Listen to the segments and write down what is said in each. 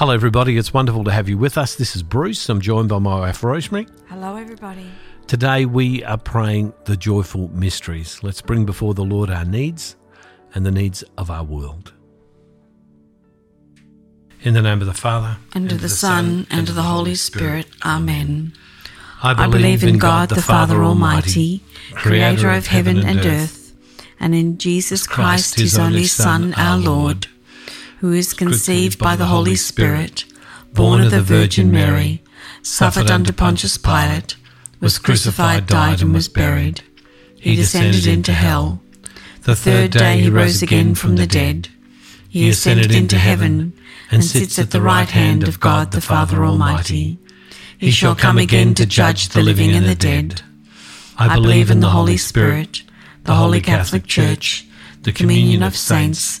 Hello, everybody. It's wonderful to have you with us. This is Bruce. I'm joined by my wife, Rosemary. Hello, everybody. Today, we are praying the joyful mysteries. Let's bring before the Lord our needs and the needs of our world. In the name of the Father, And of the Son, and of the Holy Spirit. Amen. I I believe in God, the Father Almighty, creator of heaven and earth, and in Jesus Christ, his only Son, our Lord, who is conceived by the Holy Spirit, born of the Virgin Mary, suffered under Pontius Pilate, was crucified, died, and was buried. He descended into hell. The third day he rose again from the dead. He ascended into heaven and sits at the right hand of God the Father Almighty. He shall come again to judge the living and the dead. I believe in the Holy Spirit, the Holy Catholic Church, the communion of saints,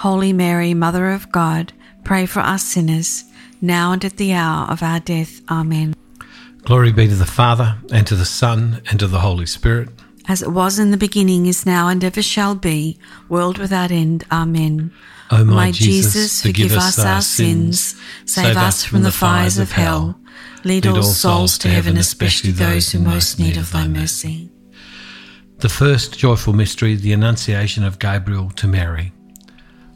Holy Mary, Mother of God, pray for us sinners, now and at the hour of our death. Amen. Glory be to the Father, and to the Son, and to the Holy Spirit. As it was in the beginning, is now, and ever shall be, world without end. Amen. O my, My Jesus, forgive us our sins, save us from the fires of hell. Lead all souls to heaven, especially those who most need of thy mercy. The first joyful mystery, the Annunciation of Gabriel to Mary.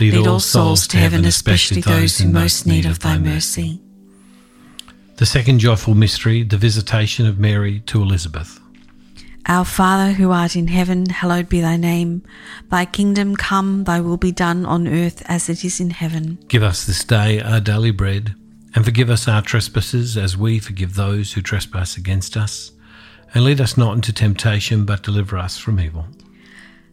Lead all souls to heaven, especially those in most need of thy mercy. The second joyful mystery, the visitation of Mary to Elizabeth. Our Father who art in heaven, hallowed be thy name. Thy kingdom come, thy will be done on earth as it is in heaven. Give us this day our daily bread, and forgive us our trespasses as we forgive those who trespass against us. And lead us not into temptation, but deliver us from evil.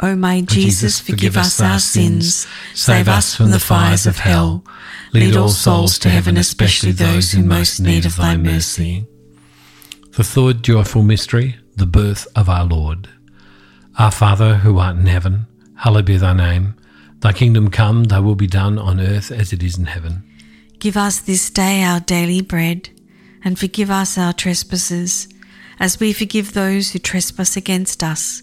O my Jesus, forgive us our sins, save us from the fires of hell. Lead all souls to heaven, especially those in most need of thy mercy. The third joyful mystery, the birth of our Lord. Our Father, who art in heaven, hallowed be thy name. Thy kingdom come, thy will be done on earth as it is in heaven. Give us this day our daily bread, and forgive us our trespasses, as we forgive those who trespass against us.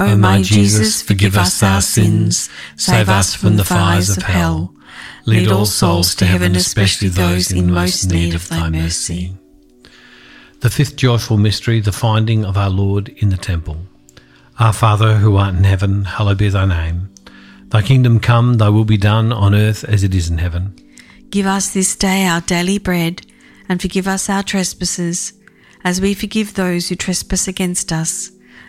O my Jesus, forgive us our sins, save us from the fires of hell. Lead all souls to heaven, especially those in most need of thy mercy. The fifth joyful mystery, the finding of our Lord in the temple. Our Father, who art in heaven, hallowed be thy name. Thy kingdom come, thy will be done on earth as it is in heaven. Give us this day our daily bread, and forgive us our trespasses, as we forgive those who trespass against us.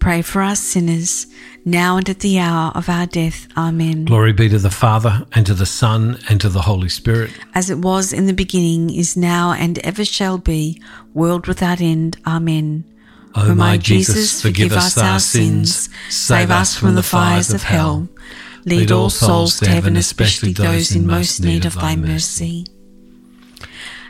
pray for us sinners, now and at the hour of our death. Amen. Glory be to the Father, and to the Son, and to the Holy Spirit. As it was in the beginning, is now, and ever shall be, world without end. Amen. O my Jesus, forgive us our sins, save us from the fires of hell. Lead all souls to heaven, especially those in most need of thy mercy.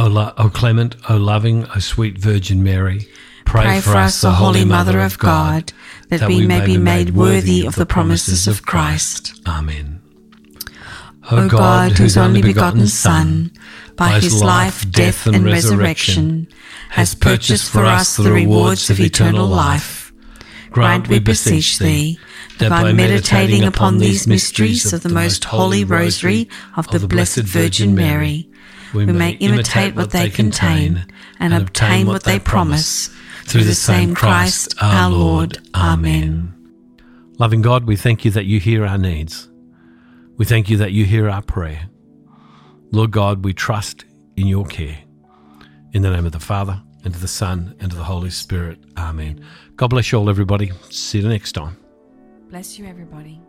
O, lo- o clement, O loving, O sweet Virgin Mary, Pray for us, the Holy Mother of God, that we may be made worthy of the promises of Christ. Amen. O God, whose only begotten Son, by his life, death, and resurrection, has purchased for us the rewards of eternal life, grant, we beseech thee, that by meditating upon these mysteries of the most holy rosary of the Blessed Virgin Mary, we may imitate what they contain and obtain what they promise. Through the same Christ our Lord. Amen. Loving God, we thank you that you hear our needs. We thank you that you hear our prayer. Lord God, we trust in your care. In the name of the Father, and of the Son, and of the Holy Spirit. Amen. God bless you all, everybody. See you next time. Bless you, everybody.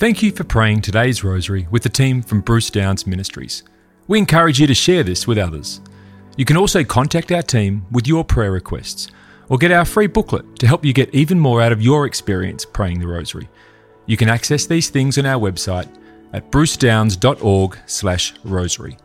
Thank you for praying today's rosary with the team from Bruce Downs Ministries. We encourage you to share this with others. You can also contact our team with your prayer requests or get our free booklet to help you get even more out of your experience praying the rosary. You can access these things on our website at brucedowns.org/rosary.